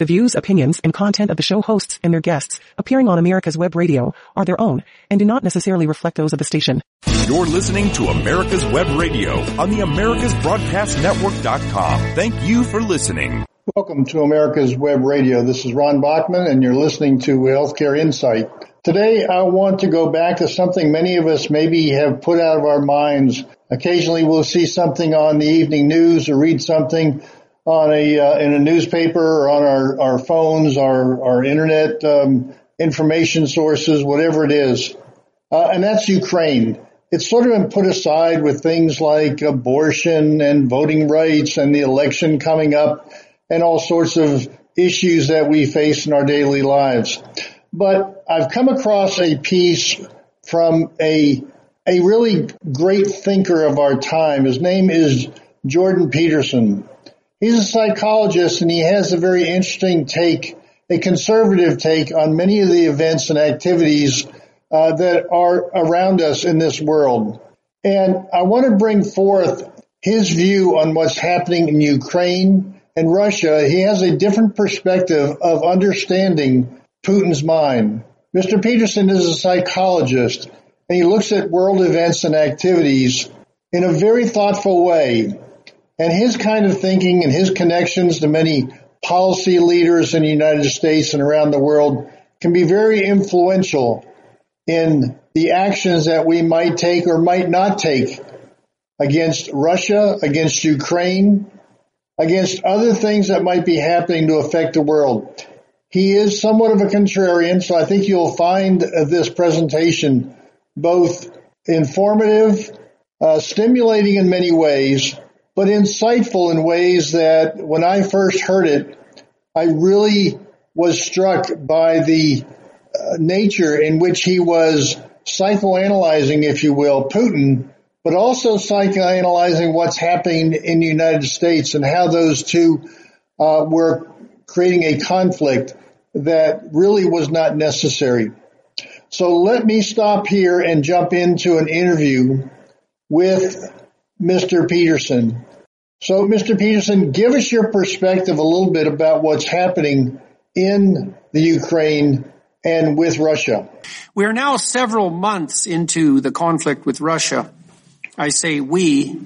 The views, opinions, and content of the show hosts and their guests appearing on America's Web Radio are their own and do not necessarily reflect those of the station. You're listening to America's Web Radio on the AmericasBroadcastNetwork.com. Thank you for listening. Welcome to America's Web Radio. This is Ron Bachman and you're listening to Healthcare Insight. Today I want to go back to something many of us maybe have put out of our minds. Occasionally we'll see something on the evening news or read something on a uh, in a newspaper or on our, our phones, our our internet um, information sources, whatever it is, uh, and that's Ukraine. It's sort of been put aside with things like abortion and voting rights and the election coming up and all sorts of issues that we face in our daily lives. But I've come across a piece from a a really great thinker of our time. His name is Jordan Peterson. He's a psychologist and he has a very interesting take, a conservative take on many of the events and activities uh, that are around us in this world. And I want to bring forth his view on what's happening in Ukraine and Russia. He has a different perspective of understanding Putin's mind. Mr. Peterson is a psychologist and he looks at world events and activities in a very thoughtful way. And his kind of thinking and his connections to many policy leaders in the United States and around the world can be very influential in the actions that we might take or might not take against Russia, against Ukraine, against other things that might be happening to affect the world. He is somewhat of a contrarian, so I think you'll find this presentation both informative, uh, stimulating in many ways, but insightful in ways that when I first heard it, I really was struck by the uh, nature in which he was psychoanalyzing, if you will, Putin, but also psychoanalyzing what's happening in the United States and how those two uh, were creating a conflict that really was not necessary. So let me stop here and jump into an interview with Mr. Peterson. So, Mr. Peterson, give us your perspective a little bit about what's happening in the Ukraine and with Russia. We are now several months into the conflict with Russia. I say we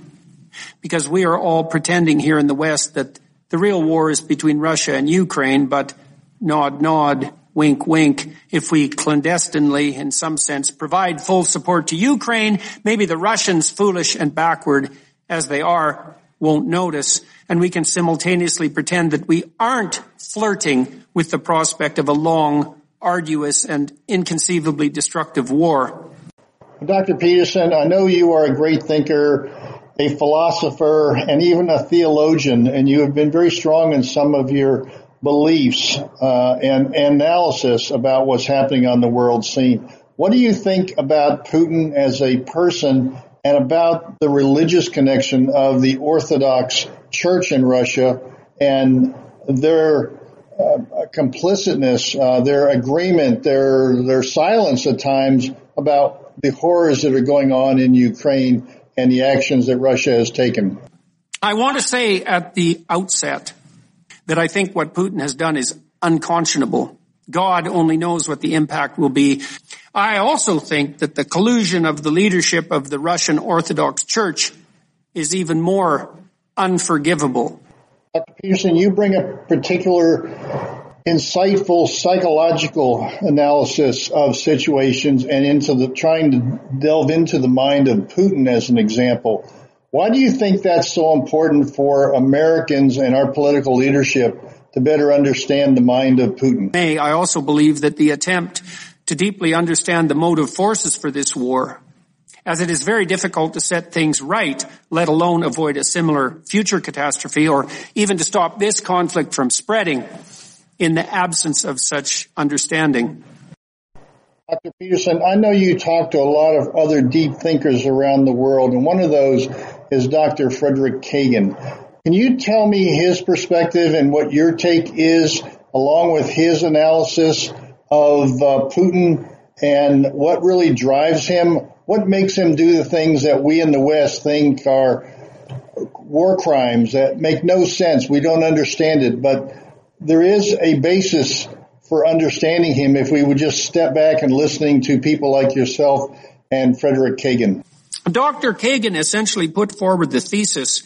because we are all pretending here in the West that the real war is between Russia and Ukraine, but nod, nod, wink, wink, if we clandestinely, in some sense, provide full support to Ukraine, maybe the Russians, foolish and backward as they are, won't notice, and we can simultaneously pretend that we aren't flirting with the prospect of a long, arduous, and inconceivably destructive war. Dr. Peterson, I know you are a great thinker, a philosopher, and even a theologian, and you have been very strong in some of your beliefs uh, and, and analysis about what's happening on the world scene. What do you think about Putin as a person and about the religious connection of the Orthodox Church in Russia and their uh, complicitness, uh, their agreement, their their silence at times about the horrors that are going on in Ukraine and the actions that Russia has taken. I want to say at the outset that I think what Putin has done is unconscionable. God only knows what the impact will be. I also think that the collusion of the leadership of the Russian Orthodox Church is even more unforgivable. Dr. Peterson, you bring a particular insightful psychological analysis of situations and into the trying to delve into the mind of Putin as an example. Why do you think that's so important for Americans and our political leadership to better understand the mind of Putin? I also believe that the attempt to deeply understand the motive forces for this war, as it is very difficult to set things right, let alone avoid a similar future catastrophe or even to stop this conflict from spreading in the absence of such understanding. Dr. Peterson, I know you talk to a lot of other deep thinkers around the world, and one of those is Dr. Frederick Kagan. Can you tell me his perspective and what your take is, along with his analysis of uh, Putin and what really drives him? What makes him do the things that we in the West think are war crimes that make no sense? We don't understand it, but there is a basis for understanding him if we would just step back and listening to people like yourself and Frederick Kagan. Dr. Kagan essentially put forward the thesis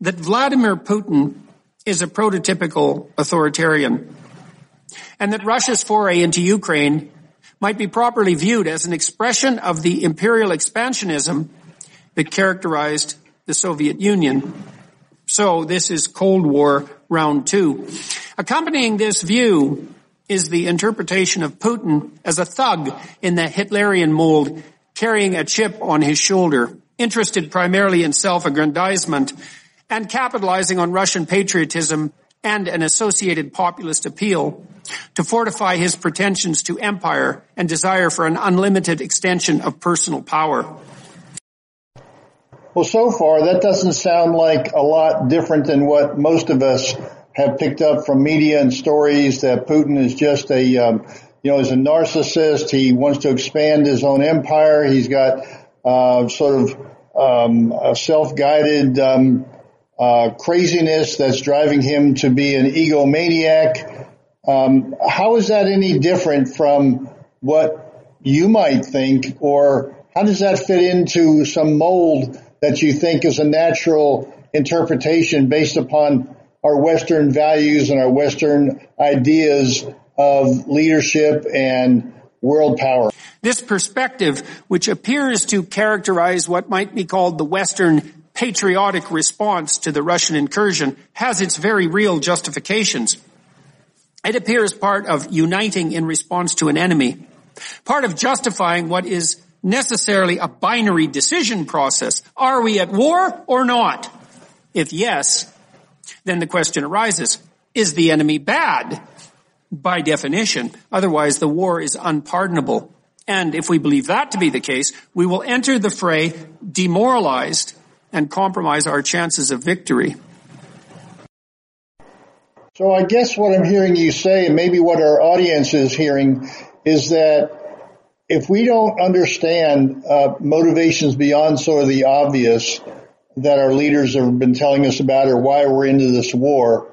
that Vladimir Putin is a prototypical authoritarian and that Russia's foray into Ukraine might be properly viewed as an expression of the imperial expansionism that characterized the Soviet Union. So this is Cold War round two. Accompanying this view is the interpretation of Putin as a thug in the Hitlerian mold, carrying a chip on his shoulder, interested primarily in self-aggrandizement and capitalizing on Russian patriotism and an associated populist appeal to fortify his pretensions to empire and desire for an unlimited extension of personal power. Well, so far that doesn't sound like a lot different than what most of us have picked up from media and stories that Putin is just a, um, you know, is a narcissist. He wants to expand his own empire. He's got uh, sort of um, a self-guided um, uh, craziness that's driving him to be an egomaniac. Um, how is that any different from what you might think, or how does that fit into some mold that you think is a natural interpretation based upon our Western values and our Western ideas of leadership and world power. This perspective, which appears to characterize what might be called the Western patriotic response to the Russian incursion, has its very real justifications. It appears part of uniting in response to an enemy, part of justifying what is necessarily a binary decision process. Are we at war or not? If yes, then the question arises, is the enemy bad? By definition, otherwise the war is unpardonable. And if we believe that to be the case, we will enter the fray demoralized and compromise our chances of victory. So I guess what I'm hearing you say, and maybe what our audience is hearing, is that if we don't understand uh, motivations beyond sort of the obvious that our leaders have been telling us about or why we're into this war,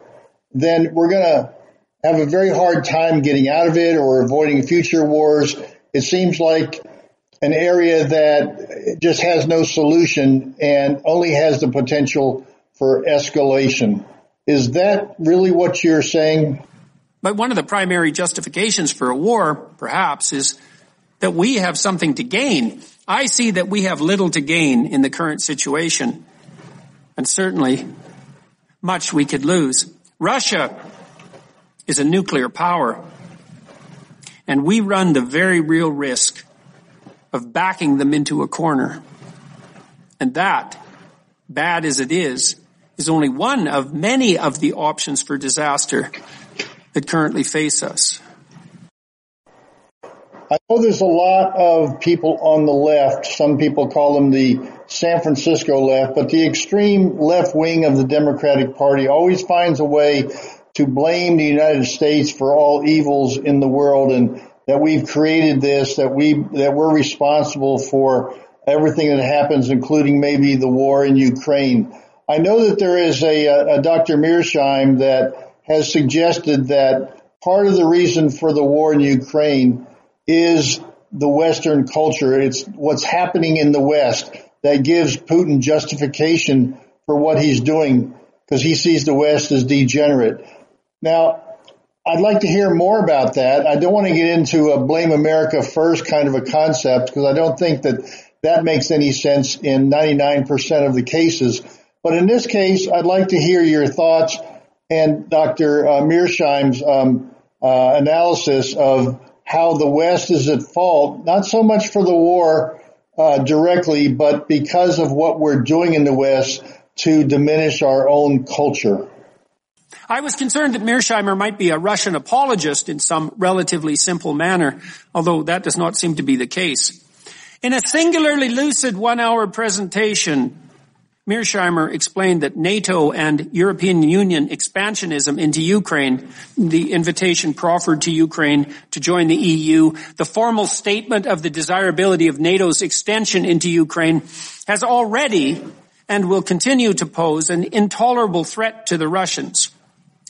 then we're going to have a very hard time getting out of it or avoiding future wars. It seems like an area that just has no solution and only has the potential for escalation. Is that really what you're saying? But one of the primary justifications for a war, perhaps, is that we have something to gain. I see that we have little to gain in the current situation, and certainly much we could lose. Russia is a nuclear power, and we run the very real risk of backing them into a corner. And that, bad as it is, is only one of many of the options for disaster that currently face us. I know there's a lot of people on the left. Some people call them the San Francisco left, but the extreme left wing of the Democratic Party always finds a way to blame the United States for all evils in the world and that we've created this, that we, that we're responsible for everything that happens, including maybe the war in Ukraine. I know that there is a, a Dr. Mearsheimer that has suggested that part of the reason for the war in Ukraine is the Western culture. It's what's happening in the West that gives Putin justification for what he's doing because he sees the West as degenerate. Now, I'd like to hear more about that. I don't want to get into a blame America first kind of a concept because I don't think that that makes any sense in 99% of the cases. But in this case, I'd like to hear your thoughts and Dr. Uh, Mearsheimer's um, uh, analysis of how the West is at fault, not so much for the war uh, directly, but because of what we're doing in the West to diminish our own culture. I was concerned that Mearsheimer might be a Russian apologist in some relatively simple manner, although that does not seem to be the case. In a singularly lucid one-hour presentation, Mearsheimer explained that NATO and European Union expansionism into Ukraine, the invitation proffered to Ukraine to join the EU, the formal statement of the desirability of NATO's extension into Ukraine has already and will continue to pose an intolerable threat to the Russians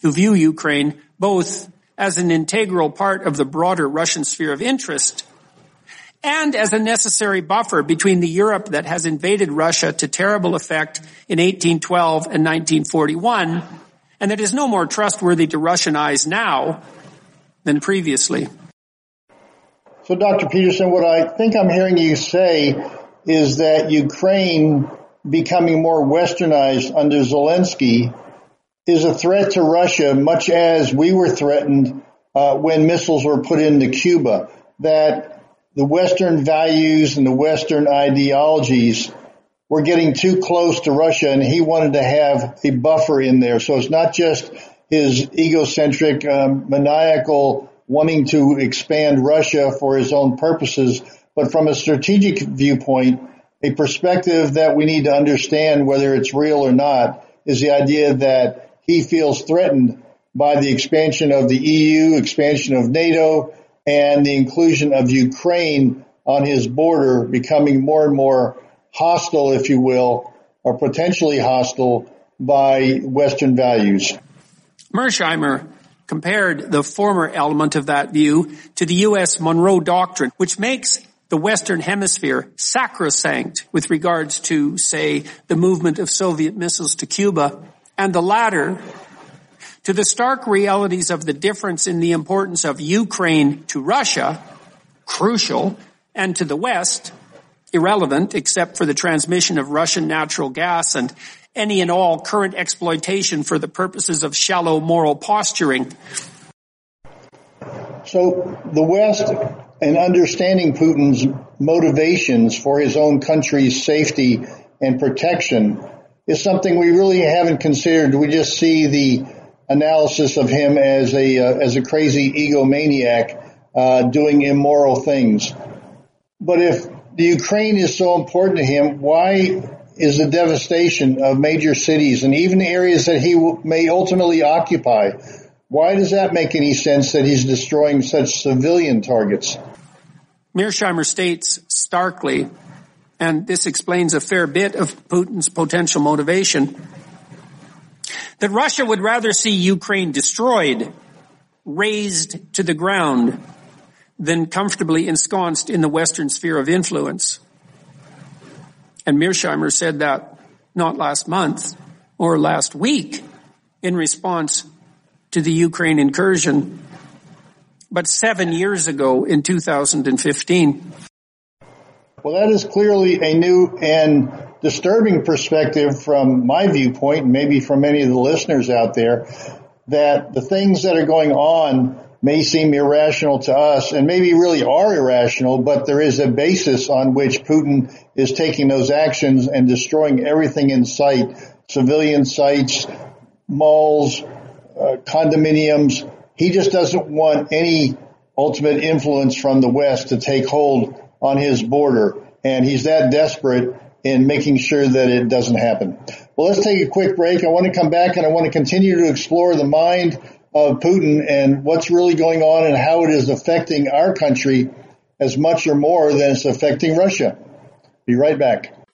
who view Ukraine both as an integral part of the broader Russian sphere of interest and as a necessary buffer between the Europe that has invaded Russia to terrible effect in 1812 and 1941 and that is no more trustworthy to Russian eyes now than previously. So Dr. Peterson, what I think I'm hearing you say is that Ukraine becoming more westernized under Zelensky is a threat to Russia, much as we were threatened uh, when missiles were put into Cuba. That the Western values and the Western ideologies were getting too close to Russia, and he wanted to have a buffer in there. So it's not just his egocentric, um, maniacal wanting to expand Russia for his own purposes, but from a strategic viewpoint, a perspective that we need to understand whether it's real or not is the idea that he feels threatened by the expansion of the EU, expansion of NATO, and the inclusion of Ukraine on his border becoming more and more hostile, if you will, or potentially hostile by Western values. Mearsheimer compared the former element of that view to the U.S. Monroe Doctrine, which makes the Western Hemisphere sacrosanct with regards to, say, the movement of Soviet missiles to Cuba and the latter to the stark realities of the difference in the importance of Ukraine to Russia, crucial, and to the West, irrelevant except for the transmission of Russian natural gas and any and all current exploitation for the purposes of shallow moral posturing. So the West and understanding Putin's motivations for his own country's safety and protection is something we really haven't considered. We just see the analysis of him as a uh, as a crazy egomaniac uh, doing immoral things. But if the Ukraine is so important to him, why is the devastation of major cities and even areas that he may ultimately occupy? Why does that make any sense that he's destroying such civilian targets? Mearsheimer states starkly and this explains a fair bit of Putin's potential motivation, that Russia would rather see Ukraine destroyed, razed to the ground, than comfortably ensconced in the Western sphere of influence. And Mearsheimer said that not last month or last week in response to the Ukraine incursion, but seven years ago in 2015. Well, that is clearly a new and disturbing perspective from my viewpoint, and maybe from many of the listeners out there, that the things that are going on may seem irrational to us and maybe really are irrational, but there is a basis on which Putin is taking those actions and destroying everything in sight, civilian sites, malls, uh, condominiums. He just doesn't want any ultimate influence from the West to take hold on his border, and he's that desperate in making sure that it doesn't happen. Well, let's take a quick break. I want to come back and I want to continue to explore the mind of Putin and what's really going on and how it is affecting our country as much or more than it's affecting Russia. Be right back.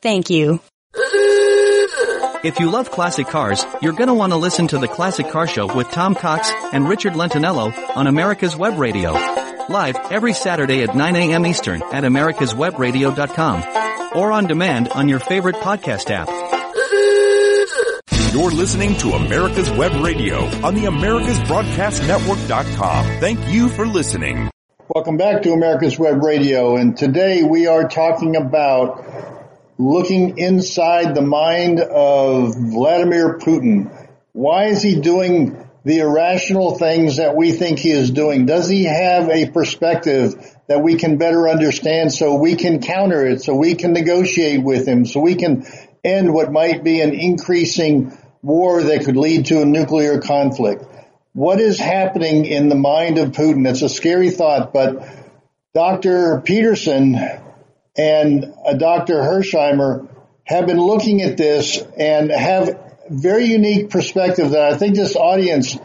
Thank you. If you love classic cars, you're gonna want to listen to the Classic Car Show with Tom Cox and Richard Lentinello on America's Web Radio. Live every Saturday at 9 a.m. Eastern at americaswebradio.com or on demand on your favorite podcast app. You're listening to America's Web Radio on the AmericasBroadcastNetwork.com. Thank you for listening. Welcome back to America's Web Radio, and today we are talking about looking inside the mind of Vladimir Putin. Why is he doing the irrational things that we think he is doing? Does he have a perspective that we can better understand so we can counter it, so we can negotiate with him, so we can end what might be an increasing war that could lead to a nuclear conflict? what is happening in the mind of Putin. It's a scary thought, but Dr. Peterson and Dr. Mearsheimer have been looking at this and have very unique perspective that I think this audience uh,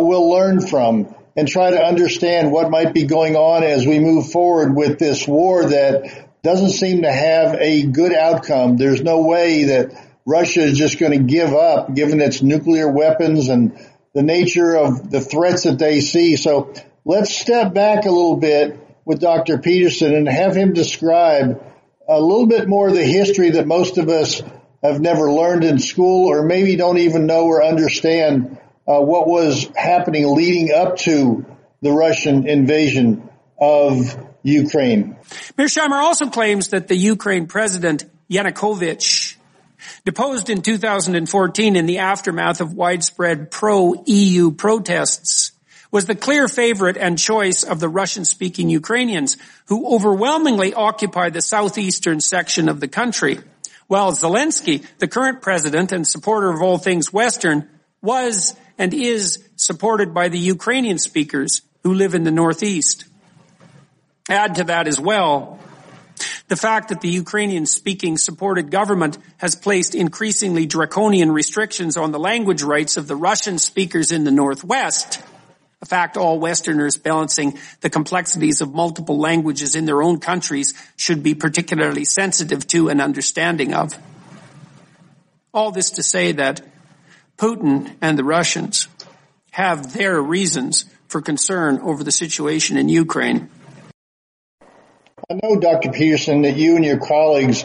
will learn from and try to understand what might be going on as we move forward with this war that doesn't seem to have a good outcome. There's no way that Russia is just going to give up given its nuclear weapons and the nature of the threats that they see. So let's step back a little bit with Dr. Peterson and have him describe a little bit more of the history that most of us have never learned in school or maybe don't even know or understand uh, what was happening leading up to the Russian invasion of Ukraine. Mearsheimer also claims that the Ukraine president Yanukovych deposed in 2014 in the aftermath of widespread pro-EU protests, was the clear favorite and choice of the Russian-speaking Ukrainians who overwhelmingly occupy the southeastern section of the country, while Zelensky, the current president and supporter of all things Western, was and is supported by the Ukrainian speakers who live in the northeast. Add to that as well the fact that the Ukrainian speaking supported government has placed increasingly draconian restrictions on the language rights of the Russian speakers in the Northwest, a fact all Westerners balancing the complexities of multiple languages in their own countries should be particularly sensitive to and understanding of. All this to say that Putin and the Russians have their reasons for concern over the situation in Ukraine. I know, Dr. Peterson, that you and your colleagues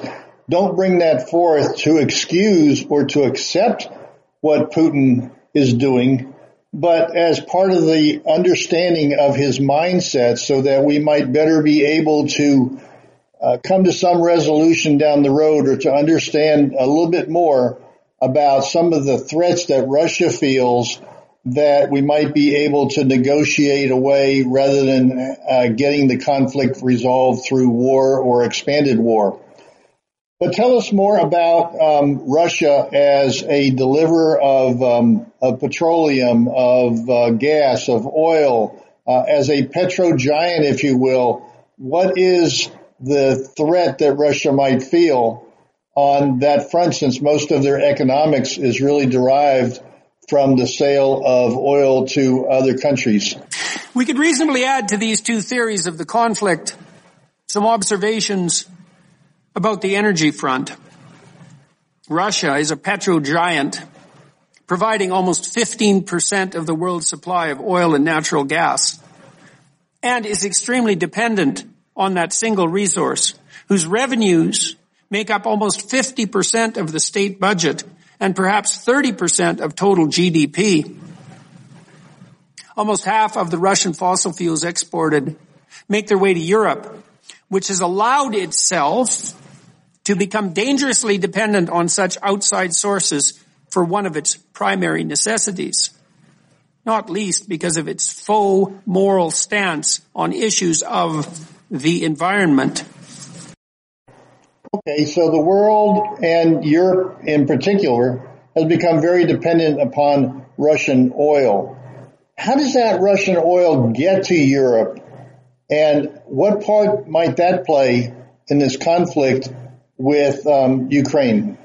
don't bring that forth to excuse or to accept what Putin is doing, but as part of the understanding of his mindset so that we might better be able to uh, come to some resolution down the road or to understand a little bit more about some of the threats that Russia feels that we might be able to negotiate away rather than uh, getting the conflict resolved through war or expanded war. But tell us more about um, Russia as a deliverer of, um, of petroleum, of uh, gas, of oil, uh, as a petro giant, if you will. What is the threat that Russia might feel on that front, since most of their economics is really derived from the sale of oil to other countries. We could reasonably add to these two theories of the conflict some observations about the energy front. Russia is a petro giant providing almost 15% of the world's supply of oil and natural gas and is extremely dependent on that single resource whose revenues make up almost 50% of the state budget and perhaps 30% of total GDP. Almost half of the Russian fossil fuels exported make their way to Europe, which has allowed itself to become dangerously dependent on such outside sources for one of its primary necessities, not least because of its faux moral stance on issues of the environment. Okay, so the world and Europe in particular has become very dependent upon Russian oil. How does that Russian oil get to Europe and what part might that play in this conflict with um, Ukraine?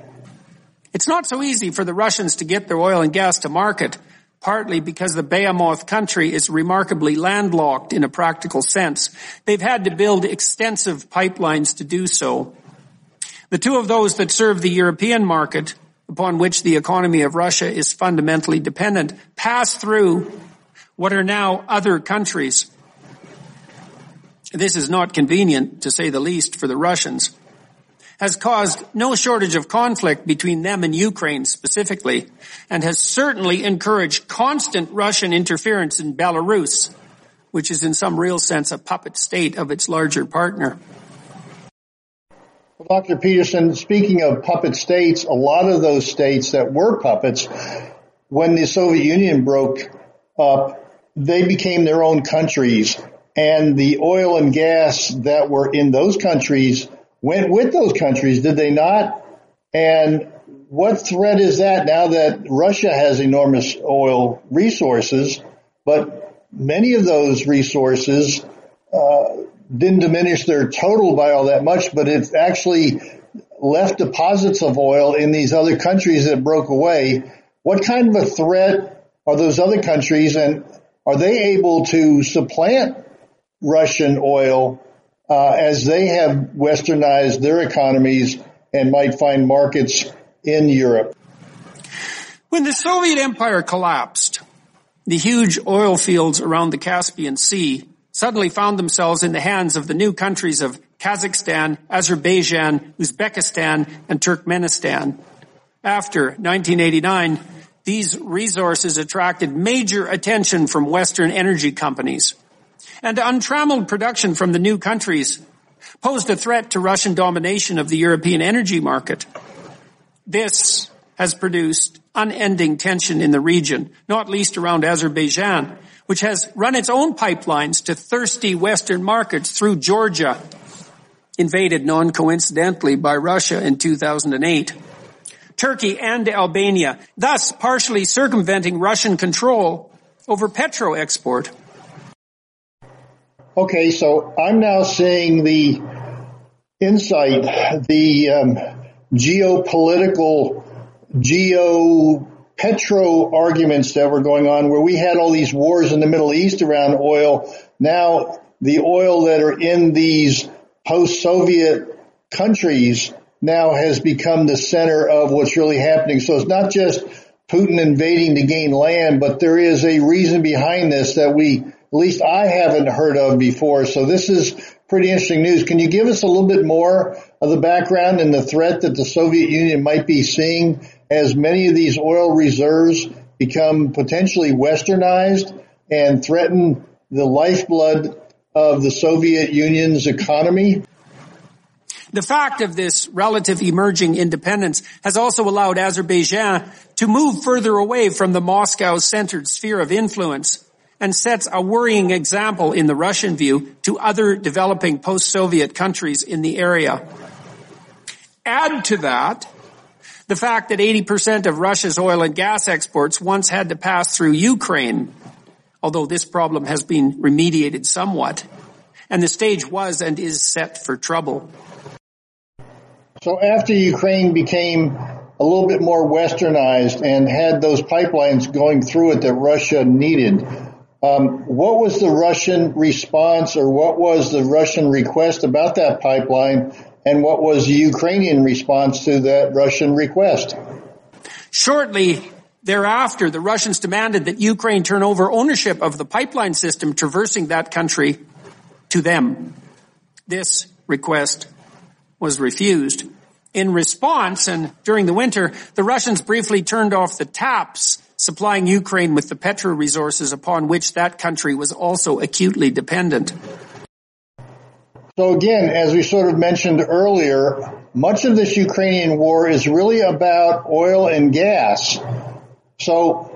It's not so easy for the Russians to get their oil and gas to market, partly because the behemoth country is remarkably landlocked in a practical sense. They've had to build extensive pipelines to do so. The two of those that serve the European market, upon which the economy of Russia is fundamentally dependent, pass through what are now other countries. This is not convenient, to say the least, for the Russians has caused no shortage of conflict between them and Ukraine specifically, and has certainly encouraged constant Russian interference in Belarus, which is in some real sense a puppet state of its larger partner. Well, Dr. Peterson, speaking of puppet states, a lot of those states that were puppets, when the Soviet Union broke up, they became their own countries. And the oil and gas that were in those countries went with those countries, did they not? And what threat is that now that Russia has enormous oil resources? but many of those resources uh, didn't diminish their total by all that much, but it actually left deposits of oil in these other countries that broke away. What kind of a threat are those other countries and are they able to supplant Russian oil uh, as they have westernized their economies and might find markets in Europe? When the Soviet Empire collapsed, the huge oil fields around the Caspian Sea suddenly found themselves in the hands of the new countries of Kazakhstan, Azerbaijan, Uzbekistan, and Turkmenistan. After 1989, these resources attracted major attention from Western energy companies. And untrammeled production from the new countries posed a threat to Russian domination of the European energy market. This has produced unending tension in the region, not least around Azerbaijan, which has run its own pipelines to thirsty Western markets through Georgia, invaded non-coincidentally by Russia in 2008. Turkey and Albania, thus partially circumventing Russian control over petro export. Okay, so I'm now seeing the insight, the um, geopolitical, geo petro arguments that were going on where we had all these wars in the Middle East around oil. Now the oil that are in these post-Soviet countries now has become the center of what's really happening. So it's not just Putin invading to gain land, but there is a reason behind this that we, at least I haven't heard of before. So this is pretty interesting news. Can you give us a little bit more of the background and the threat that the Soviet Union might be seeing as many of these oil reserves become potentially westernized and threaten the lifeblood of the Soviet Union's economy? The fact of this relative emerging independence has also allowed Azerbaijan to move further away from the Moscow-centered sphere of influence and sets a worrying example in the Russian view to other developing post-Soviet countries in the area. Add to that the fact that 80% of Russia's oil and gas exports once had to pass through Ukraine, although this problem has been remediated somewhat, and the stage was and is set for trouble. So after Ukraine became a little bit more westernized and had those pipelines going through it that Russia needed, um, what was the Russian response or what was the Russian request about that pipeline and what was the Ukrainian response to that Russian request? Shortly thereafter, the Russians demanded that Ukraine turn over ownership of the pipeline system traversing that country to them. This request was refused. In response, and during the winter, the Russians briefly turned off the taps supplying Ukraine with the petro resources upon which that country was also acutely dependent. So again, as we sort of mentioned earlier, much of this Ukrainian war is really about oil and gas. So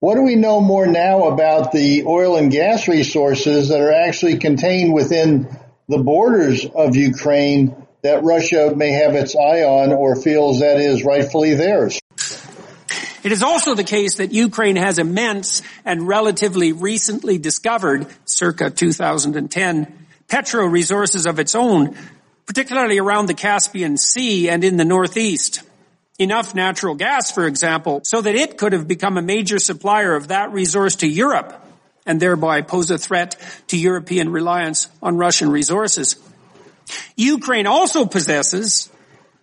what do we know more now about the oil and gas resources that are actually contained within the borders of Ukraine that Russia may have its eye on or feels that is rightfully theirs? It is also the case that Ukraine has immense and relatively recently discovered, circa 2010, petro resources of its own, particularly around the Caspian Sea and in the Northeast. Enough natural gas, for example, so that it could have become a major supplier of that resource to Europe and thereby pose a threat to European reliance on Russian resources. Ukraine also possesses,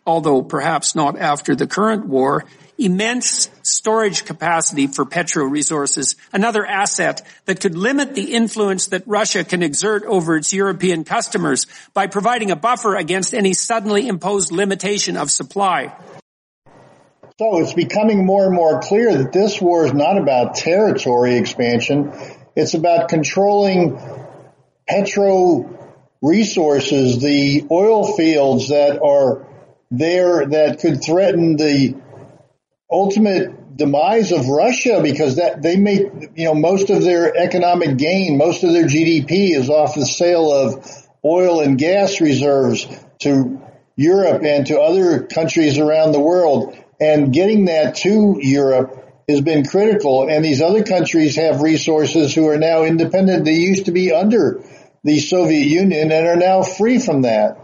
although perhaps not after the current war, immense storage capacity for petro resources, another asset that could limit the influence that Russia can exert over its European customers by providing a buffer against any suddenly imposed limitation of supply. So it's becoming more and more clear that this war is not about territory expansion. It's about controlling petro resources, the oil fields that are there that could threaten the ultimate demise of Russia because that they make you know most of their economic gain, most of their GDP is off the sale of oil and gas reserves to Europe and to other countries around the world. And getting that to Europe has been critical and these other countries have resources who are now independent. They used to be under the Soviet Union and are now free from that.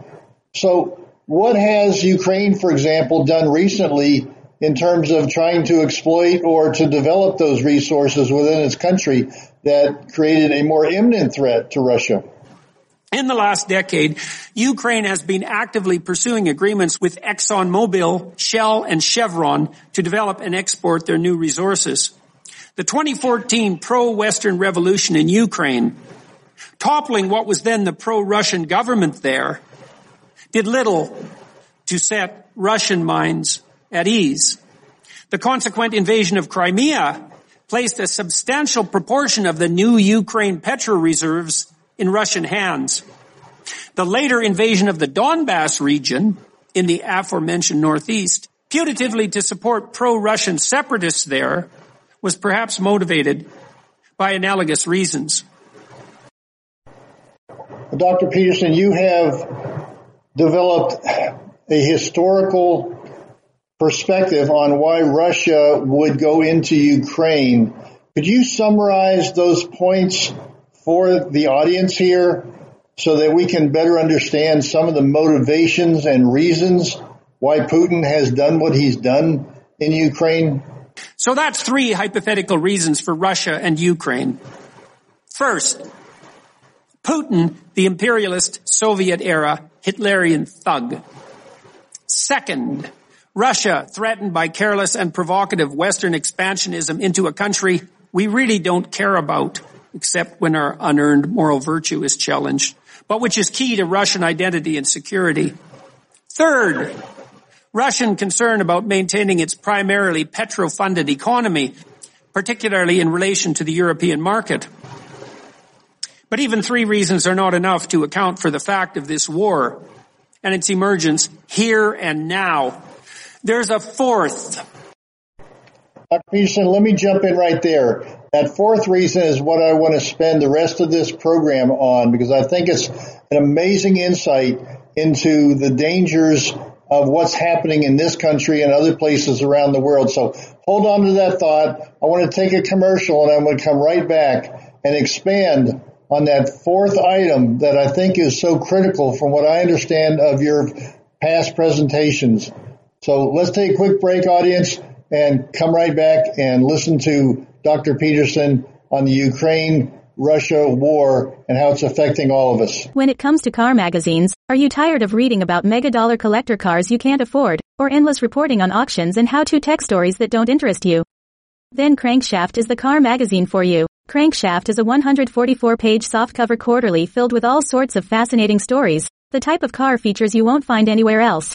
So what has Ukraine, for example, done recently in terms of trying to exploit or to develop those resources within its country that created a more imminent threat to Russia? In the last decade, Ukraine has been actively pursuing agreements with ExxonMobil, Shell, and Chevron to develop and export their new resources. The 2014 pro-Western revolution in Ukraine, toppling what was then the pro-Russian government there, did little to set Russian minds at ease. The consequent invasion of Crimea placed a substantial proportion of the new Ukraine petrol reserves in Russian hands. The later invasion of the Donbass region in the aforementioned Northeast, putatively to support pro-Russian separatists there, was perhaps motivated by analogous reasons. Dr. Peterson, you have developed a historical perspective on why Russia would go into Ukraine. Could you summarize those points for the audience here so that we can better understand some of the motivations and reasons why Putin has done what he's done in Ukraine? So that's three hypothetical reasons for Russia and Ukraine. First, Putin, the imperialist Soviet era Hitlerian thug. Second, Russia threatened by careless and provocative Western expansionism into a country we really don't care about, except when our unearned moral virtue is challenged, but which is key to Russian identity and security. Third, Russian concern about maintaining its primarily petro-funded economy, particularly in relation to the European market. But even three reasons are not enough to account for the fact of this war and its emergence here and now. There's a fourth. Dr. Peterson, let me jump in right there. That fourth reason is what I want to spend the rest of this program on because I think it's an amazing insight into the dangers of what's happening in this country and other places around the world. So hold on to that thought. I want to take a commercial and I'm going to come right back and expand on that fourth item that I think is so critical from what I understand of your past presentations. So let's take a quick break, audience, and come right back and listen to Dr. Peterson on the Ukraine Russia war and how it's affecting all of us. When it comes to car magazines, are you tired of reading about mega dollar collector cars you can't afford, or endless reporting on auctions and how to tech stories that don't interest you? Then Crankshaft is the car magazine for you. Crankshaft is a 144-page softcover quarterly filled with all sorts of fascinating stories, the type of car features you won't find anywhere else.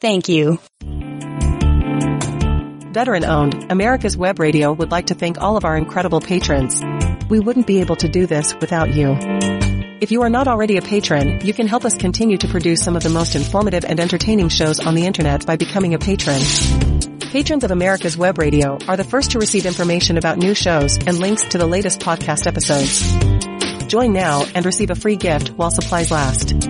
Thank you. Veteran owned, America's Web Radio would like to thank all of our incredible patrons. We wouldn't be able to do this without you. If you are not already a patron, you can help us continue to produce some of the most informative and entertaining shows on the internet by becoming a patron. Patrons of America's Web Radio are the first to receive information about new shows and links to the latest podcast episodes. Join now and receive a free gift while supplies last.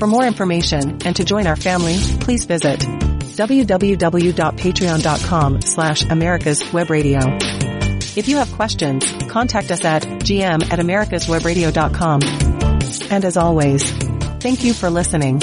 For more information and to join our family, please visit www.patreon.com slash America's Web Radio. If you have questions, contact us at gm at americaswebradio.com. And as always, thank you for listening.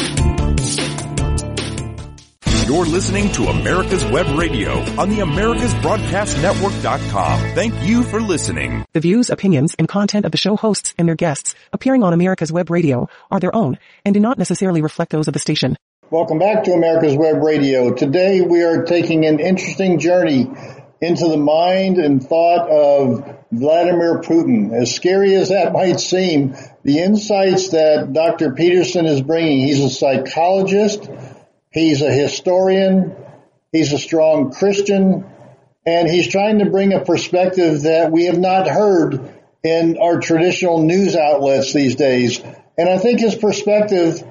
You're listening to America's Web Radio on the AmericasBroadcastNetwork.com. Thank you for listening. The views, opinions, and content of the show hosts and their guests appearing on America's Web Radio are their own and do not necessarily reflect those of the station. Welcome back to America's Web Radio. Today we are taking an interesting journey into the mind and thought of Vladimir Putin. As scary as that might seem, the insights that Dr. Peterson is bringing, he's a psychologist, he's a historian, he's a strong Christian, and he's trying to bring a perspective that we have not heard in our traditional news outlets these days. And I think his perspective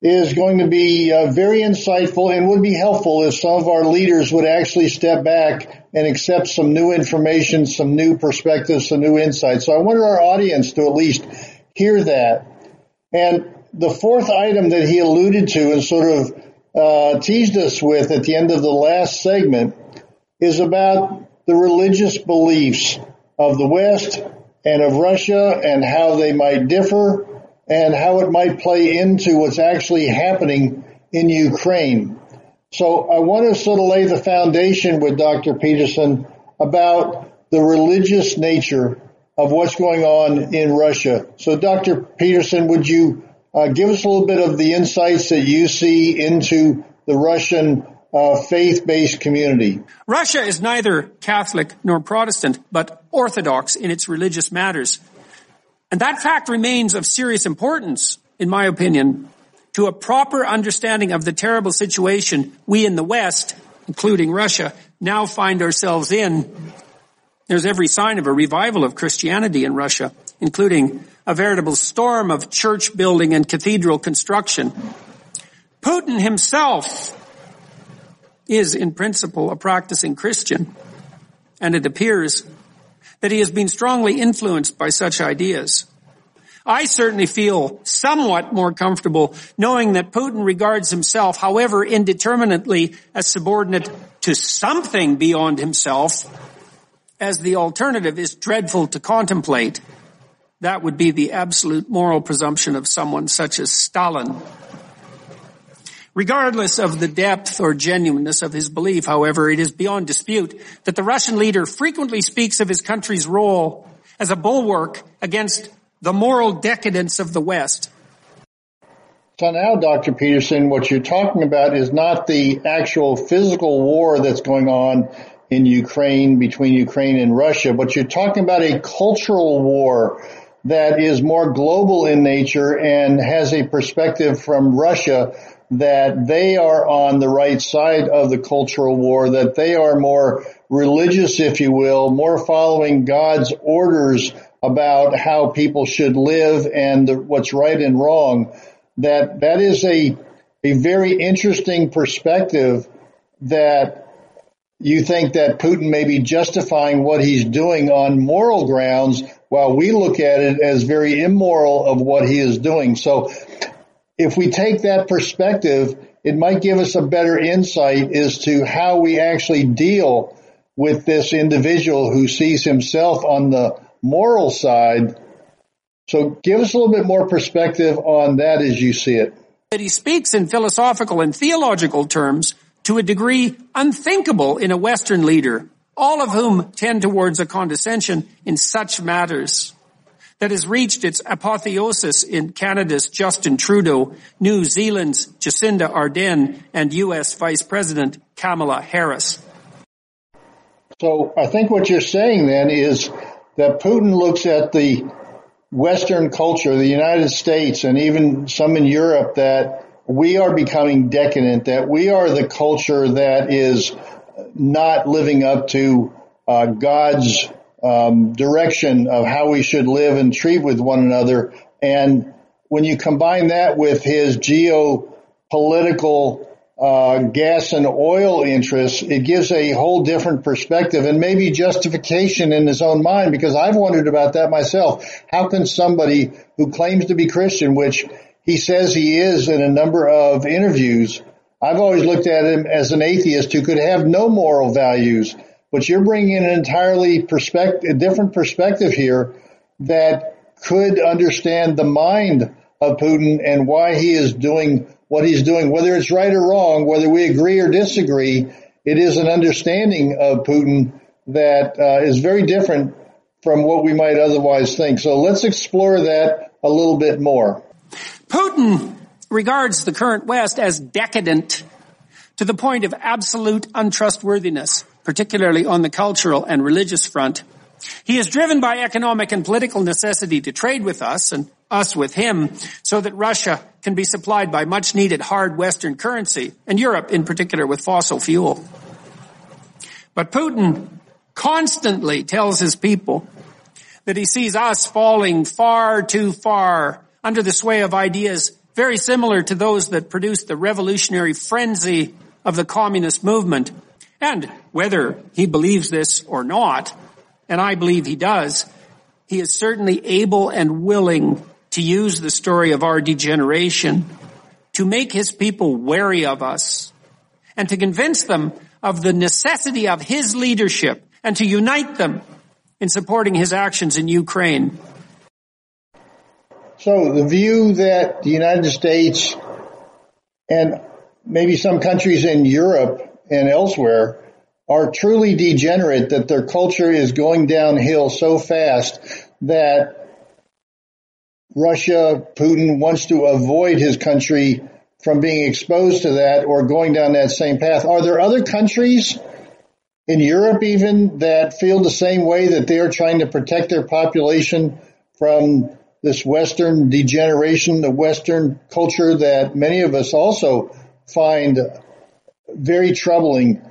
is going to be uh, very insightful and would be helpful if some of our leaders would actually step back and accept some new information, some new perspectives, some new insights. So I wanted our audience to at least hear that. And the fourth item that he alluded to and sort of uh, teased us with at the end of the last segment is about the religious beliefs of the West and of Russia and how they might differ and how it might play into what's actually happening in Ukraine. So I want to sort of lay the foundation with Dr. Peterson about the religious nature of what's going on in Russia. So Dr. Peterson, would you give us a little bit of the insights that you see into the Russian uh, faith-based community? Russia is neither Catholic nor Protestant, but Orthodox in its religious matters. And that fact remains of serious importance, in my opinion, to a proper understanding of the terrible situation we in the West, including Russia, now find ourselves in. There's every sign of a revival of Christianity in Russia, including a veritable storm of church building and cathedral construction. Putin himself is in principle a practicing Christian, and it appears that he has been strongly influenced by such ideas. I certainly feel somewhat more comfortable knowing that Putin regards himself, however indeterminately, as subordinate to something beyond himself, as the alternative is dreadful to contemplate. That would be the absolute moral presumption of someone such as Stalin. Regardless of the depth or genuineness of his belief, however, it is beyond dispute that the Russian leader frequently speaks of his country's role as a bulwark against the moral decadence of the West. So now, Dr. Peterson, what you're talking about is not the actual physical war that's going on in Ukraine between Ukraine and Russia, but you're talking about a cultural war that is more global in nature and has a perspective from Russia that they are on the right side of the cultural war, that they are more religious, if you will, more following God's orders about how people should live and what's right and wrong, that that is a, a very interesting perspective that you think that Putin may be justifying what he's doing on moral grounds while we look at it as very immoral of what he is doing. So if we take that perspective, it might give us a better insight as to how we actually deal with this individual who sees himself on the moral side. So give us a little bit more perspective on that as you see it. That he speaks in philosophical and theological terms to a degree unthinkable in a Western leader, all of whom tend towards a condescension in such matters that has reached its apotheosis in Canada's Justin Trudeau, New Zealand's Jacinda Ardern, and U.S. Vice President Kamala Harris. So I think what you're saying then is that Putin looks at the Western culture, the United States, and even some in Europe that we are becoming decadent, that we are the culture that is not living up to uh, God's um, direction of how we should live and treat with one another. And when you combine that with his geopolitical uh, gas and oil interests, it gives a whole different perspective and maybe justification in his own mind because I've wondered about that myself. How can somebody who claims to be Christian, which he says he is in a number of interviews, I've always looked at him as an atheist who could have no moral values but you're bringing in an entirely perspective, a different perspective here that could understand the mind of Putin and why he is doing what he's doing, whether it's right or wrong, whether we agree or disagree. It is an understanding of Putin that uh, is very different from what we might otherwise think. So let's explore that a little bit more. Putin regards the current West as decadent to the point of absolute untrustworthiness, particularly on the cultural and religious front. He is driven by economic and political necessity to trade with us and us with him so that Russia can be supplied by much needed hard Western currency and Europe in particular with fossil fuel. But Putin constantly tells his people that he sees us falling far too far under the sway of ideas very similar to those that produced the revolutionary frenzy of the communist movement. And whether he believes this or not, and I believe he does, he is certainly able and willing to use the story of our degeneration to make his people wary of us and to convince them of the necessity of his leadership and to unite them in supporting his actions in Ukraine. So the view that the United States and maybe some countries in Europe and elsewhere are truly degenerate, that their culture is going downhill so fast that Russia, Putin wants to avoid his country from being exposed to that or going down that same path. Are there other countries in Europe even that feel the same way that they are trying to protect their population from this Western degeneration, the Western culture that many of us also find very troubling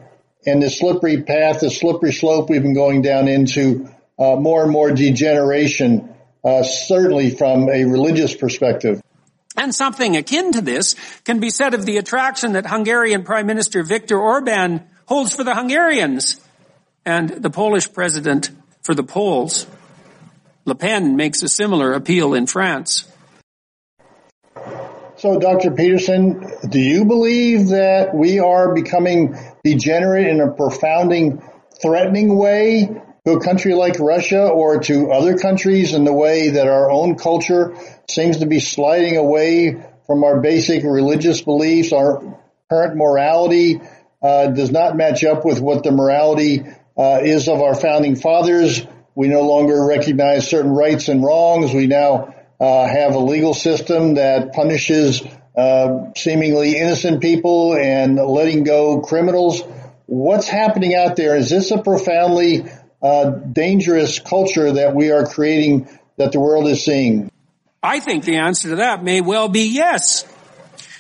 and the slippery path, the slippery slope we've been going down into uh, more and more degeneration, uh, certainly from a religious perspective. And something akin to this can be said of the attraction that Hungarian Prime Minister Viktor Orban holds for the Hungarians and the Polish president for the Poles. Le Pen makes a similar appeal in France. So, Dr. Peterson, do you believe that we are becoming degenerate in a profounding, threatening way to a country like Russia or to other countries in the way that our own culture seems to be sliding away from our basic religious beliefs, our current morality uh, does not match up with what the morality uh, is of our founding fathers. We no longer recognize certain rights and wrongs. We now uh, have a legal system that punishes uh, seemingly innocent people and letting go criminals. What's happening out there? Is this a profoundly uh, dangerous culture that we are creating that the world is seeing? I think the answer to that may well be yes.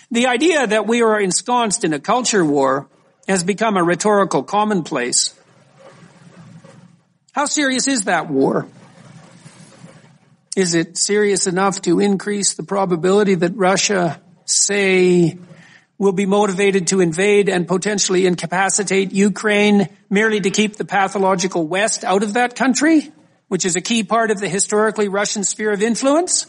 The idea that we are ensconced in a culture war has become a rhetorical commonplace. How serious is that war? Is it serious enough to increase the probability that Russia, say, will be motivated to invade and potentially incapacitate Ukraine merely to keep the pathological West out of that country, which is a key part of the historically Russian sphere of influence?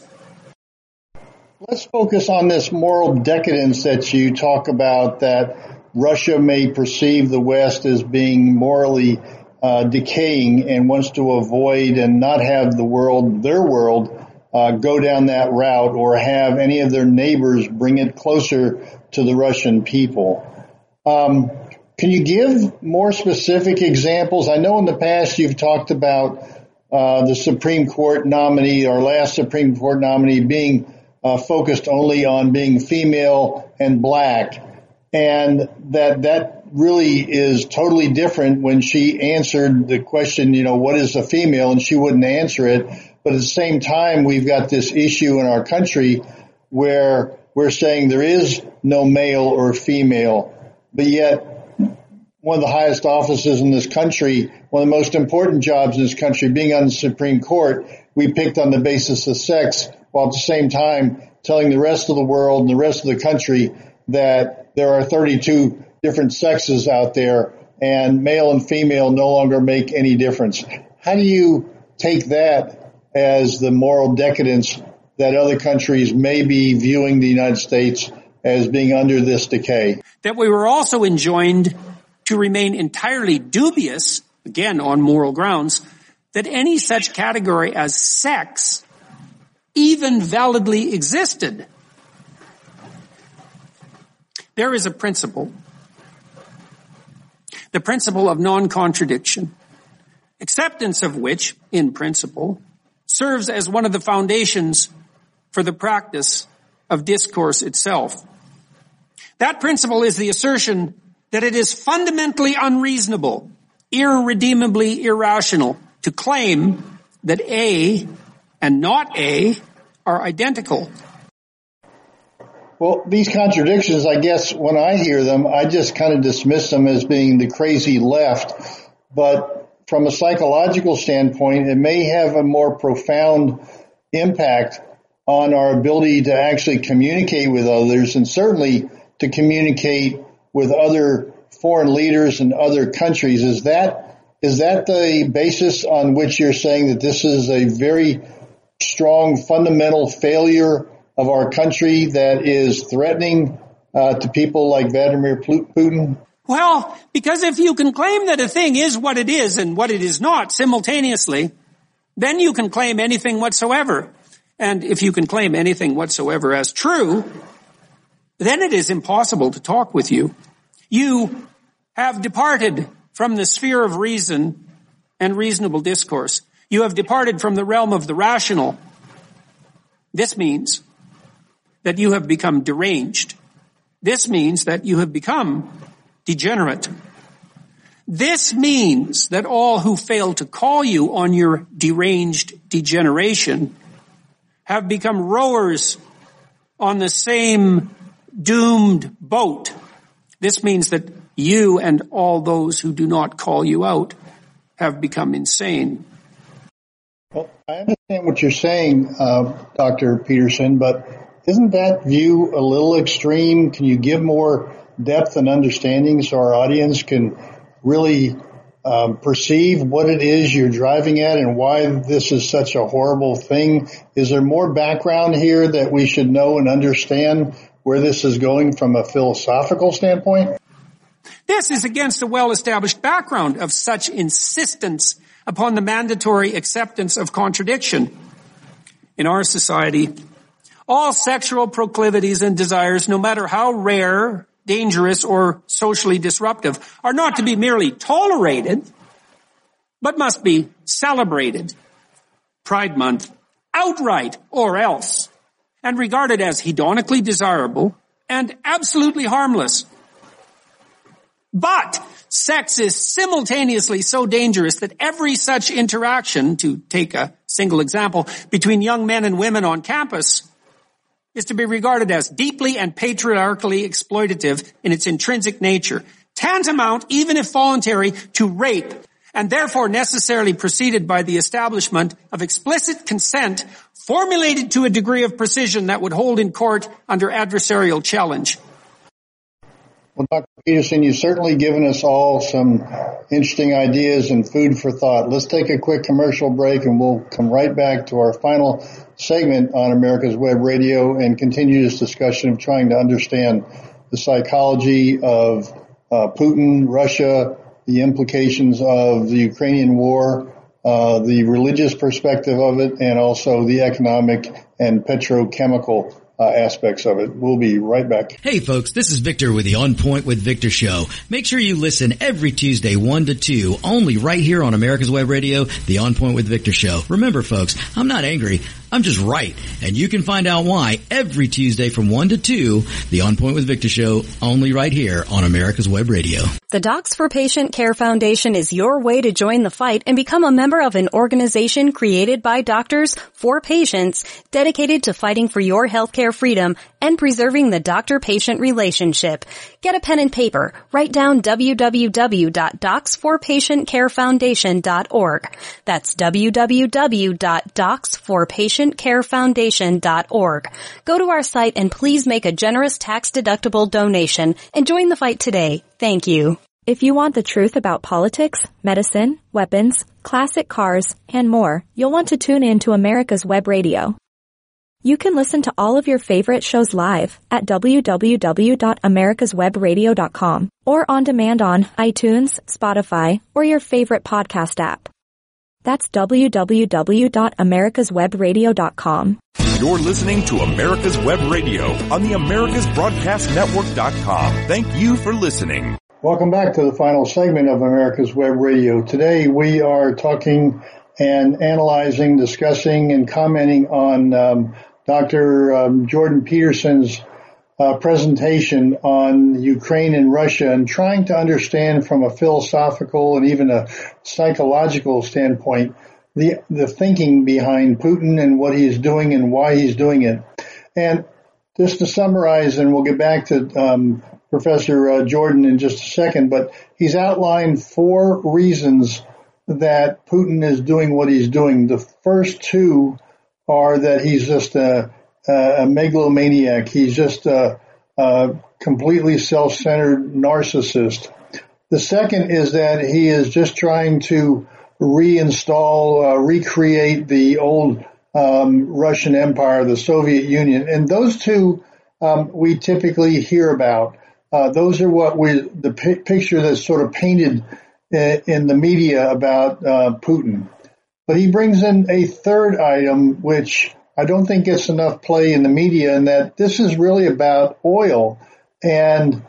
Let's focus on this moral decadence that you talk about that Russia may perceive the West as being morally uh, decaying and wants to avoid and not have the world, their world, uh, go down that route or have any of their neighbors bring it closer to the Russian people. Um, can you give more specific examples? I know in the past you've talked about uh, the Supreme Court nominee, our last Supreme Court nominee, being uh, focused only on being female and black, and that that really is totally different when she answered the question, you know, what is a female? And she wouldn't answer it. But at the same time, we've got this issue in our country where we're saying there is no male or female, but yet one of the highest offices in this country, one of the most important jobs in this country, being on the Supreme Court, we picked on the basis of sex, while at the same time telling the rest of the world and the rest of the country that there are 32 different sexes out there and male and female no longer make any difference. How do you take that as the moral decadence that other countries may be viewing the United States as being under this decay? That we were also enjoined to remain entirely dubious, again on moral grounds, that any such category as sex even validly existed. There is a principle, the principle of non-contradiction, acceptance of which, in principle, serves as one of the foundations for the practice of discourse itself. That principle is the assertion that it is fundamentally unreasonable, irredeemably irrational to claim that A and not A are identical. Well, these contradictions, I guess when I hear them, I just kind of dismiss them as being the crazy left. But from a psychological standpoint, it may have a more profound impact on our ability to actually communicate with others and certainly to communicate with other foreign leaders and other countries. Is that, is that the basis on which you're saying that this is a very strong fundamental failure of our country that is threatening uh, to people like Vladimir Putin? Well, because if you can claim that a thing is what it is and what it is not simultaneously, then you can claim anything whatsoever. And if you can claim anything whatsoever as true, then it is impossible to talk with you. You have departed from the sphere of reason and reasonable discourse. You have departed from the realm of the rational. This means that you have become deranged. This means that you have become degenerate. This means that all who fail to call you on your deranged degeneration have become rowers on the same doomed boat. This means that you and all those who do not call you out have become insane. Well, I understand what you're saying, uh, Dr. Peterson, but isn't that view a little extreme? Can you give more depth and understanding so our audience can really um, perceive what it is you're driving at and why this is such a horrible thing? Is there more background here that we should know and understand where this is going from a philosophical standpoint? This is against a well-established background of such insistence upon the mandatory acceptance of contradiction. In our society, all sexual proclivities and desires, no matter how rare dangerous or socially disruptive are not to be merely tolerated, but must be celebrated. Pride month outright or else and regarded as hedonically desirable and absolutely harmless. But sex is simultaneously so dangerous that every such interaction, to take a single example, between young men and women on campus is to be regarded as deeply and patriarchally exploitative in its intrinsic nature, tantamount, even if voluntary, to rape, and therefore necessarily preceded by the establishment of explicit consent formulated to a degree of precision that would hold in court under adversarial challenge. Well, Dr. Peterson, you've certainly given us all some interesting ideas and food for thought. Let's take a quick commercial break and we'll come right back to our final segment on America's Web Radio and continue this discussion of trying to understand the psychology of uh, Putin, Russia, the implications of the Ukrainian war, uh, the religious perspective of it, and also the economic and petrochemical uh, aspects of it. We'll be right back. Hey folks, this is Victor with the On Point with Victor show. Make sure you listen every Tuesday 1 to 2 only right here on America's Web Radio, the On Point with Victor show. Remember folks, I'm not angry. I'm just right. And you can find out why every Tuesday from 1 to 2, the On Point with Victor show, only right here on America's Web Radio. The Docs for Patient Care Foundation is your way to join the fight and become a member of an organization created by doctors for patients dedicated to fighting for your healthcare freedom and preserving the doctor-patient relationship. Get a pen and paper. Write down www.docsforpatientcarefoundation.org. That's www.docsforpatientcarefoundation.org. Go to our site and please make a generous tax-deductible donation and join the fight today. Thank you. If you want the truth about politics, medicine, weapons, classic cars, and more, you'll want to tune in to America's Web Radio. You can listen to all of your favorite shows live at www.americaswebradio.com or on demand on iTunes, Spotify, or your favorite podcast app. That's www.americaswebradio.com. You're listening to America's Web Radio on the AmericasBroadcastNetwork.com. Thank you for listening. Welcome back to the final segment of America's Web Radio. Today we are talking and analyzing, discussing, and commenting on um, Dr. Um, Jordan Peterson's presentation on Ukraine and Russia and trying to understand from a philosophical and even a psychological standpoint the the thinking behind Putin and what he's doing and why he's doing it. And just to summarize, and we'll get back to um, Professor uh, Jordan in just a second, but he's outlined four reasons that Putin is doing what he's doing. The first two are that he's just a, a megalomaniac. He's just a, a completely self-centered narcissist. The second is that he is just trying to reinstall, uh, recreate the old um, Russian Empire, the Soviet Union, and those two um, we typically hear about. Uh, those are what we the picture that's sort of painted in, in the media about uh, Putin. But he brings in a third item, which I don't think gets enough play in the media, and that this is really about oil and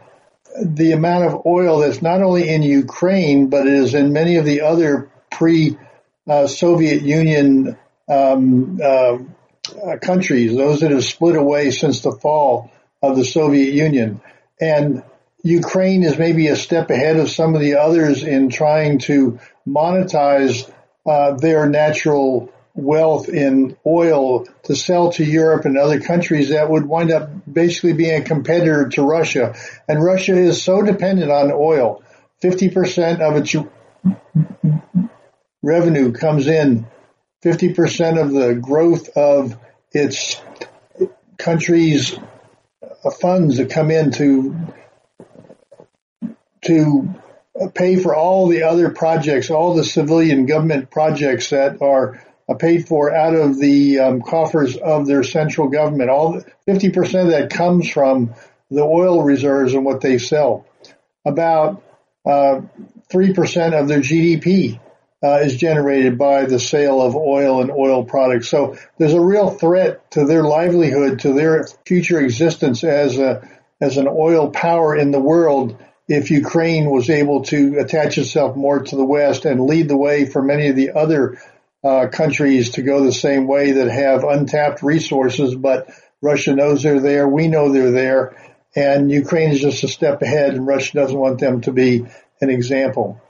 the amount of oil that's not only in Ukraine, but it is in many of the other pre-Soviet uh, Union um, uh, countries, those that have split away since the fall of the Soviet Union. And Ukraine is maybe a step ahead of some of the others in trying to monetize uh, their natural wealth in oil to sell to Europe and other countries that would wind up basically being a competitor to Russia. And Russia is so dependent on oil. 50% of its revenue comes in, 50% of the growth of its country's funds that come in to to pay for all the other projects, all the civilian government projects that are paid for out of the um, coffers of their central government. All 50% of that comes from the oil reserves and what they sell. About uh, 3% of their GDP uh, is generated by the sale of oil and oil products. So there's a real threat to their livelihood, to their future existence as a as an oil power in the world if Ukraine was able to attach itself more to the West and lead the way for many of the other uh, countries to go the same way that have untapped resources, but Russia knows they're there. We know they're there. And Ukraine is just a step ahead and Russia doesn't want them to be an example.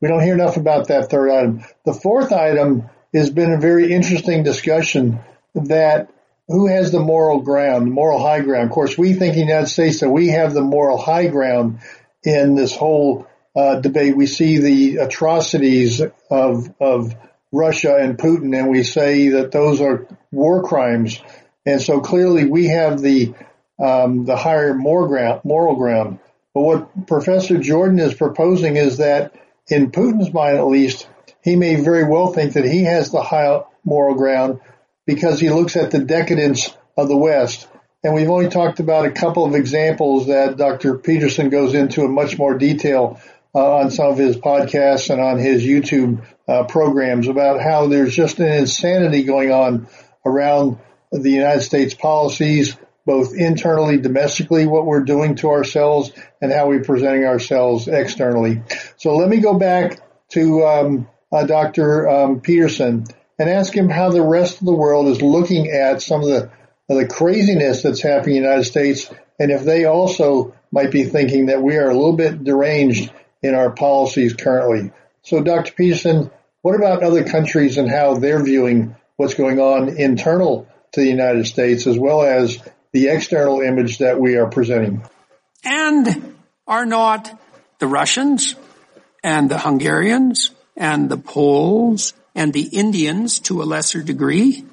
We don't hear enough about that third item. The fourth item has been a very interesting discussion that who has the moral ground, the moral high ground. Of course, we think in the United States that we have the moral high ground in this whole uh, debate. We see the atrocities of of Russia and Putin, and we say that those are war crimes. And so clearly, we have the um, the higher moral ground. But what Professor Jordan is proposing is that, in Putin's mind at least, he may very well think that he has the high moral ground because he looks at the decadence of the West and we've only talked about a couple of examples that Dr. Peterson goes into in much more detail on some of his podcasts and on his YouTube uh, programs about how there's just an insanity going on around the United States policies, both internally, domestically, what we're doing to ourselves and how we're presenting ourselves externally. So let me go back to um, uh, Dr. Um, Peterson and ask him how the rest of the world is looking at some of the the craziness that's happening in the United States, and if they also might be thinking that we are a little bit deranged in our policies currently. So, Dr. Peterson, what about other countries and how they're viewing what's going on internal to the United States as well as the external image that we are presenting? And are not the Russians and the Hungarians and the Poles and the Indians to a lesser degree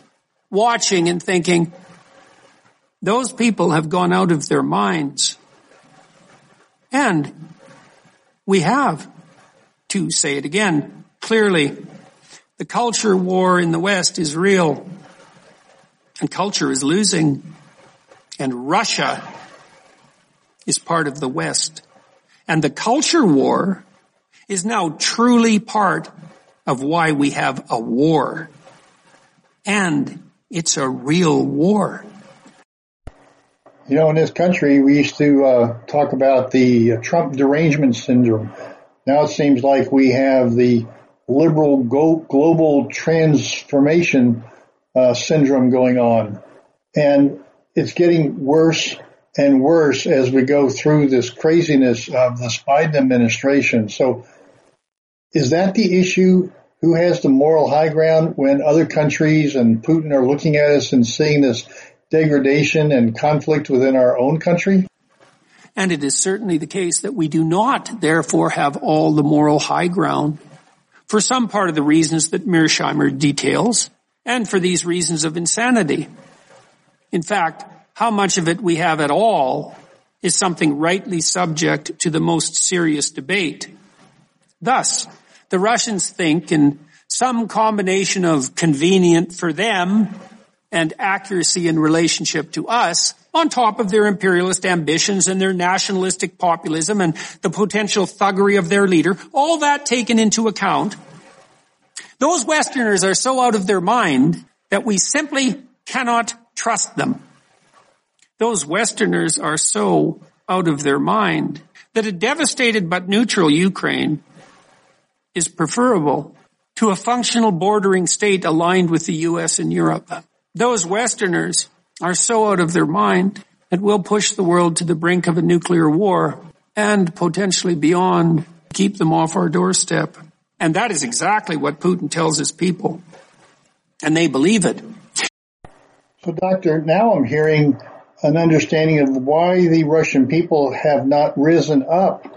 watching and thinking, those people have gone out of their minds. And we have, to say it again, clearly, the culture war in the West is real. And culture is losing. And Russia is part of the West. And the culture war is now truly part of why we have a war. And it's a real war. You know, in this country, we used to uh, talk about the Trump derangement syndrome. Now it seems like we have the liberal global transformation uh, syndrome going on. And it's getting worse and worse as we go through this craziness of this Biden administration. So is that the issue? Who has the moral high ground when other countries and Putin are looking at us and seeing this degradation and conflict within our own country? And it is certainly the case that we do not, therefore, have all the moral high ground for some part of the reasons that Mearsheimer details and for these reasons of insanity. In fact, how much of it we have at all is something rightly subject to the most serious debate. Thus, the Russians think in some combination of convenient for them and accuracy in relationship to us on top of their imperialist ambitions and their nationalistic populism and the potential thuggery of their leader, all that taken into account, those Westerners are so out of their mind that we simply cannot trust them. Those Westerners are so out of their mind that a devastated but neutral Ukraine is preferable to a functional bordering state aligned with the US and Europe. Those Westerners are so out of their mind that will push the world to the brink of a nuclear war and potentially beyond, keep them off our doorstep. And that is exactly what Putin tells his people. And they believe it. So doctor, now I'm hearing an understanding of why the Russian people have not risen up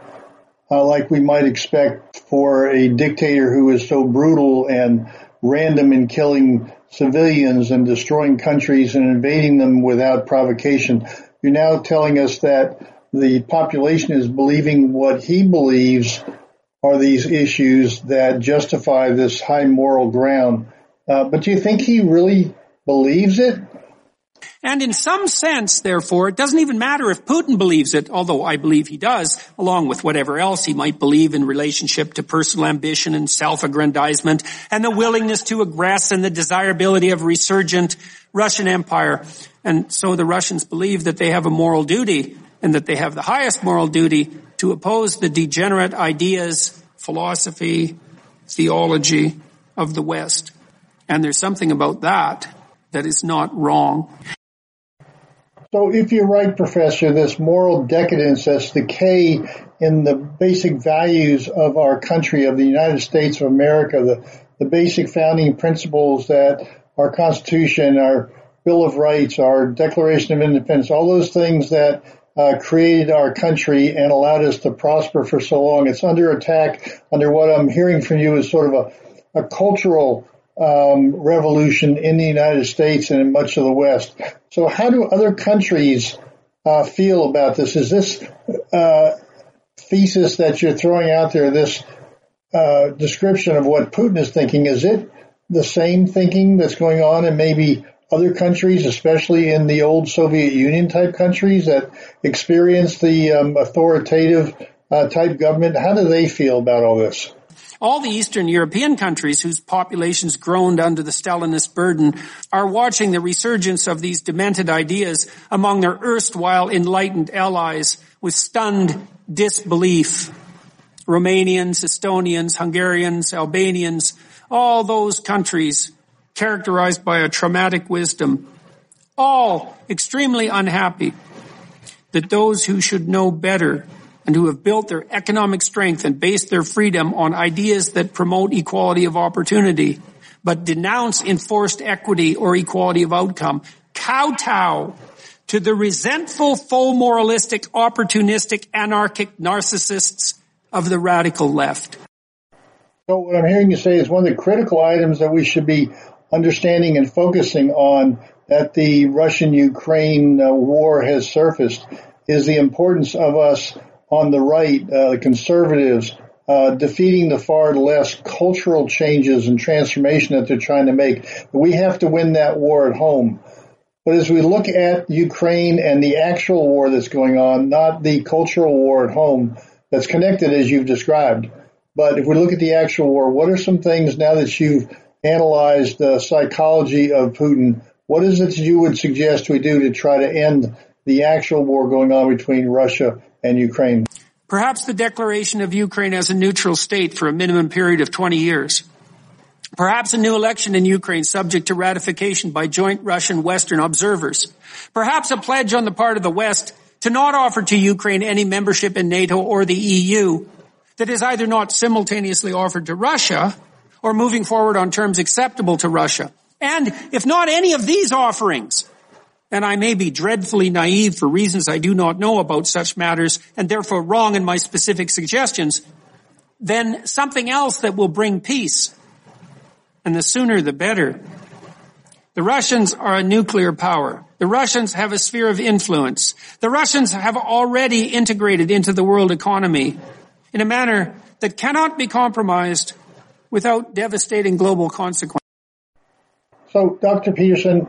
like we might expect for a dictator who is so brutal and random in killing civilians and destroying countries and invading them without provocation. You're now telling us that the population is believing what he believes are these issues that justify this high moral ground. Uh, but do you think he really believes it? And in some sense, therefore, it doesn't even matter if Putin believes it, although I believe he does, along with whatever else he might believe in relationship to personal ambition and self-aggrandizement and the willingness to aggress and the desirability of resurgent Russian empire. And so the Russians believe that they have a moral duty and that they have the highest moral duty to oppose the degenerate ideas, philosophy, theology of the West. And there's something about that that is not wrong. So if you're right, Professor, this moral decadence, this decay in the basic values of our country, of the United States of America, the, the basic founding principles that our Constitution, our Bill of Rights, our Declaration of Independence, all those things that uh, created our country and allowed us to prosper for so long. It's under attack under what I'm hearing from you is sort of a, a cultural um, revolution in the United States and in much of the West. So, how do other countries uh, feel about this? Is this uh, thesis that you're throwing out there, this uh, description of what Putin is thinking, is it the same thinking that's going on in maybe other countries, especially in the old Soviet Union type countries that experienced the um, authoritative uh, type government? How do they feel about all this? All the Eastern European countries whose populations groaned under the Stalinist burden are watching the resurgence of these demented ideas among their erstwhile enlightened allies with stunned disbelief. Romanians, Estonians, Hungarians, Albanians, all those countries characterized by a traumatic wisdom, all extremely unhappy that those who should know better and who have built their economic strength and based their freedom on ideas that promote equality of opportunity, but denounce enforced equity or equality of outcome, kowtow to the resentful, faux moralistic, opportunistic, anarchic narcissists of the radical left. So what I'm hearing you say is one of the critical items that we should be understanding and focusing on that the Russian-Ukraine uh, war has surfaced is the importance of us on the right, uh, the conservatives, uh, defeating the far left cultural changes and transformation that they're trying to make. We have to win that war at home. But as we look at Ukraine and the actual war that's going on, not the cultural war at home that's connected as you've described, But if we look at the actual war, what are some things now that you've analyzed the psychology of Putin? What is it you would suggest we do to try to end the actual war going on between Russia and Ukraine? Perhaps the declaration of Ukraine as a neutral state for a minimum period of 20 years. Perhaps a new election in Ukraine subject to ratification by joint Russian Western observers. Perhaps a pledge on the part of the West to not offer to Ukraine any membership in NATO or the EU that is either not simultaneously offered to Russia or moving forward on terms acceptable to Russia. And if not any of these offerings, and I may be dreadfully naive for reasons I do not know about such matters and therefore wrong in my specific suggestions, then something else that will bring peace. And the sooner the better. The Russians are a nuclear power. The Russians have a sphere of influence. The Russians have already integrated into the world economy in a manner that cannot be compromised without devastating global consequences. So, Dr. Peterson,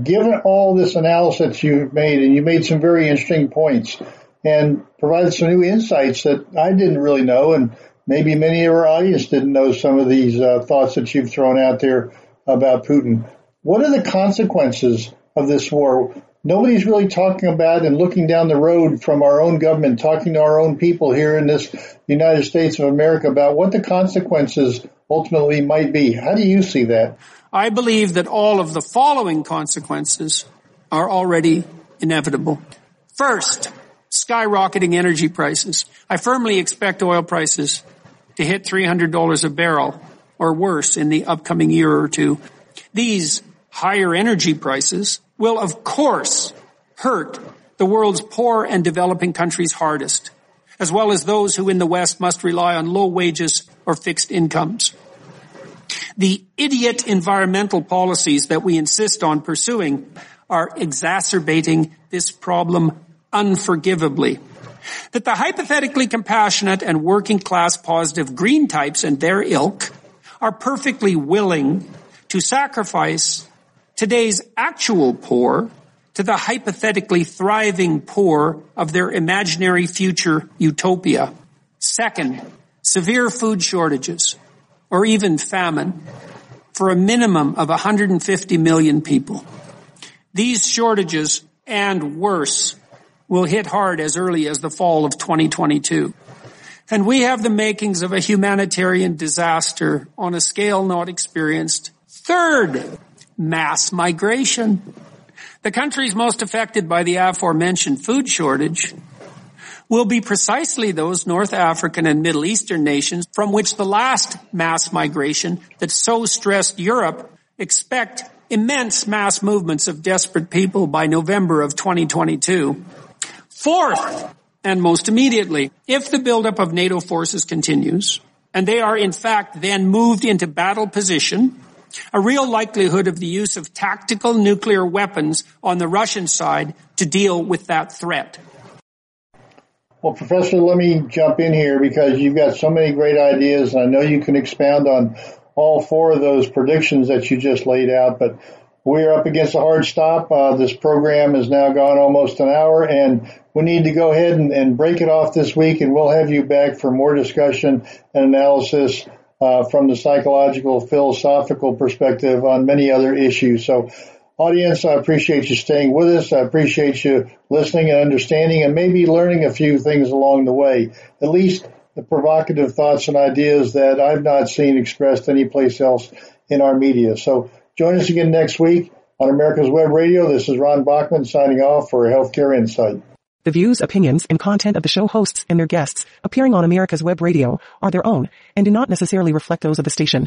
given all this analysis you've made, and you made some very interesting points and provided some new insights that I didn't really know, and maybe many of our audience didn't know some of these uh, thoughts that you've thrown out there about Putin. What are the consequences of this war? Nobody's really talking about and looking down the road from our own government, talking to our own people here in this United States of America about what the consequences ultimately might be. How do you see that? I believe that all of the following consequences are already inevitable. First, skyrocketing energy prices. I firmly expect oil prices to hit $300 a barrel or worse in the upcoming year or two. These higher energy prices will of course hurt the world's poor and developing countries hardest, as well as those who in the West must rely on low wages or fixed incomes. The idiot environmental policies that we insist on pursuing are exacerbating this problem unforgivably. That the hypothetically compassionate and working class positive green types and their ilk are perfectly willing to sacrifice today's actual poor to the hypothetically thriving poor of their imaginary future utopia. Second, severe food shortages or even famine for a minimum of 150 million people. These shortages and worse will hit hard as early as the fall of 2022. And we have the makings of a humanitarian disaster on a scale not experienced. Third, mass migration. The countries most affected by the aforementioned food shortage will be precisely those North African and Middle Eastern nations from which the last mass migration that so stressed Europe expect immense mass movements of desperate people by November of 2022. Fourth, and most immediately, if the buildup of NATO forces continues, and they are in fact then moved into battle position, a real likelihood of the use of tactical nuclear weapons on the Russian side to deal with that threat. Well, Professor, let me jump in here because you've got so many great ideas, and I know you can expound on all four of those predictions that you just laid out. But we're up against a hard stop. Uh, this program has now gone almost an hour, and we need to go ahead and, and break it off this week, and we'll have you back for more discussion and analysis uh, from the psychological, philosophical perspective on many other issues. So Audience, I appreciate you staying with us. I appreciate you listening and understanding and maybe learning a few things along the way. At least the provocative thoughts and ideas that I've not seen expressed anyplace else in our media. So join us again next week on America's Web Radio. This is Ron Bachman signing off for Healthcare Insight. The views, opinions, and content of the show hosts and their guests appearing on America's Web Radio are their own and do not necessarily reflect those of the station.